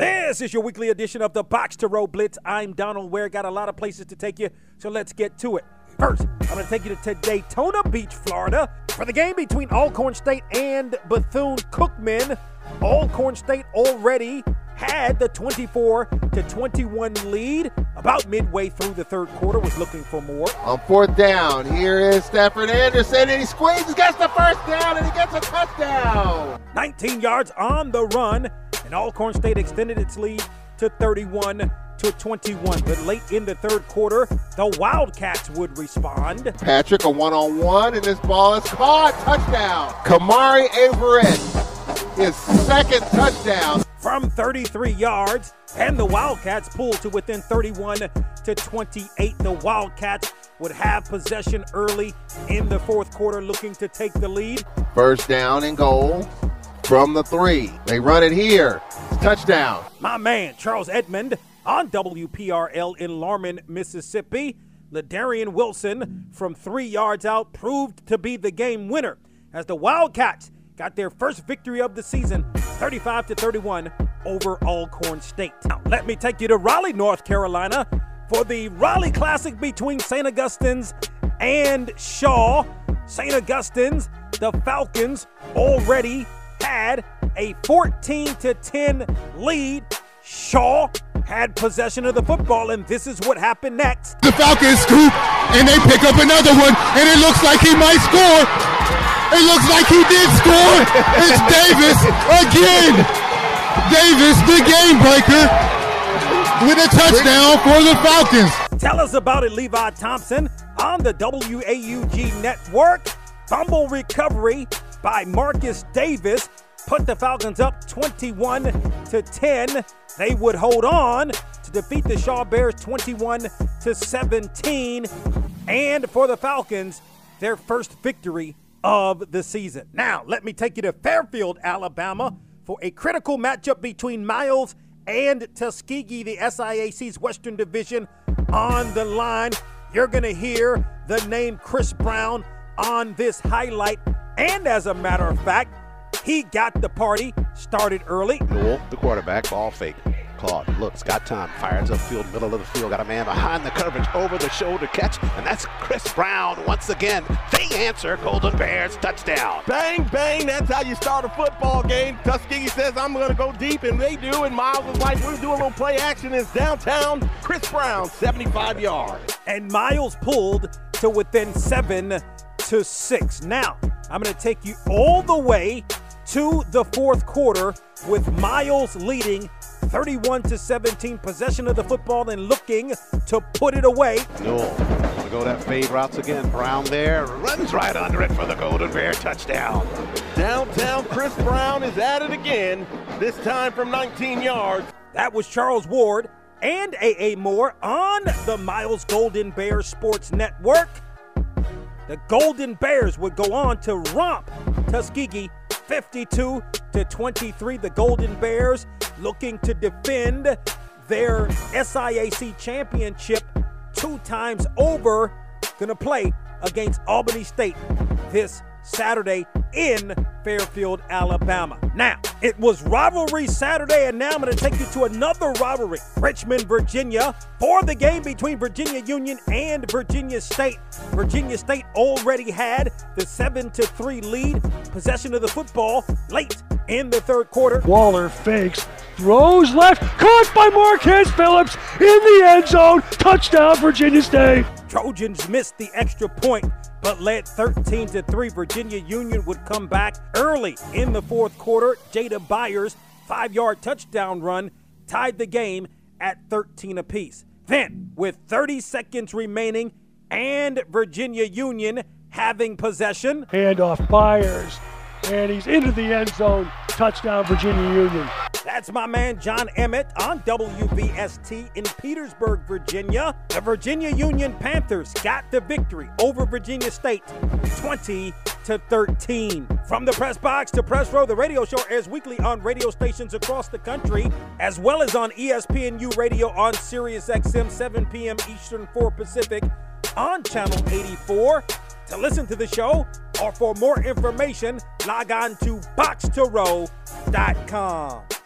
This is your weekly edition of the Box to Row Blitz. I'm Donal Ware. Got a lot of places to take you, so let's get to it. First, I'm going to take you to Daytona Beach, Florida, for the game between Alcorn State and Bethune Cookman. Alcorn State already had the 24 to 21 lead about midway through the third quarter was looking for more on fourth down here is stafford anderson and he squeezes gets the first down and he gets a touchdown 19 yards on the run and alcorn state extended its lead to 31 to 21 but late in the third quarter the wildcats would respond. Patrick a one-on-one and this ball is caught. Touchdown. Kamari averett his second touchdown. From 33 yards, and the Wildcats pulled to within 31 to 28. The Wildcats would have possession early in the fourth quarter, looking to take the lead. First down and goal from the three. They run it here. Touchdown. My man, Charles Edmond on WPRL in Lorman, Mississippi. Ladarian Wilson from three yards out proved to be the game winner as the Wildcats got their first victory of the season, 35 to 31 over Alcorn State. Now, let me take you to Raleigh, North Carolina for the Raleigh Classic between St. Augustine's and Shaw. St. Augustine's, the Falcons already had a 14 to 10 lead. Shaw had possession of the football, and this is what happened next. The Falcons scoop, and they pick up another one, and it looks like he might score. It looks like he did score. It's Davis again. Davis, the game breaker, with a touchdown for the Falcons. Tell us about it, Levi Thompson, on the WAUG network. Fumble recovery by Marcus Davis put the Falcons up 21 to 10. They would hold on to defeat the Shaw Bears 21 to 17. And for the Falcons, their first victory of the season. Now, let me take you to Fairfield, Alabama for a critical matchup between Miles and Tuskegee, the SIAC's Western Division, on the line. You're going to hear the name Chris Brown on this highlight. And as a matter of fact, he got the party started early. Newell, the quarterback, ball fake. Claude looks, got time, fires upfield, middle of the field, got a man behind the coverage, over the shoulder catch, and that's Chris Brown once again. They answer, Golden Bears touchdown. Bang, bang, that's how you start a football game. Tuskegee says, I'm going to go deep, and they do, and Miles is like, we're doing a little play action. It's downtown. Chris Brown, 75 yards. And Miles pulled to within seven to six. Now, I'm going to take you all the way to the fourth quarter with Miles leading 31 to 17, possession of the football and looking to put it away. Newell to go that fade routes again. Brown there runs right under it for the Golden Bear touchdown. Downtown Chris Brown is at it again, this time from 19 yards. That was Charles Ward and AA Moore on the Miles Golden Bear Sports Network. The Golden Bears would go on to romp Tuskegee 52 to 23. The Golden Bears looking to defend their SIAC championship two times over. Gonna play against Albany State this Saturday in Fairfield, Alabama. Now, it was rivalry Saturday, and now I'm going to take you to another rivalry. Richmond, Virginia, for the game between Virginia Union and Virginia State. Virginia State already had the 7 to 3 lead, possession of the football late in the third quarter. Waller fakes, throws left, caught by Marquez Phillips in the end zone. Touchdown, Virginia State. Trojans missed the extra point but led 13 to 3. Virginia Union would come back early in the fourth quarter. Jada Byers' five yard touchdown run tied the game at 13 apiece. Then, with 30 seconds remaining and Virginia Union having possession, handoff Byers, and he's into the end zone. Touchdown, Virginia Union. That's my man John Emmett on WVST in Petersburg, Virginia. The Virginia Union Panthers got the victory over Virginia State 20 to 13. From the press box to press row, the radio show airs weekly on radio stations across the country, as well as on ESPNU radio on Sirius XM 7 p.m. Eastern 4 Pacific on channel 84. To listen to the show or for more information, log on to boxtorow.com.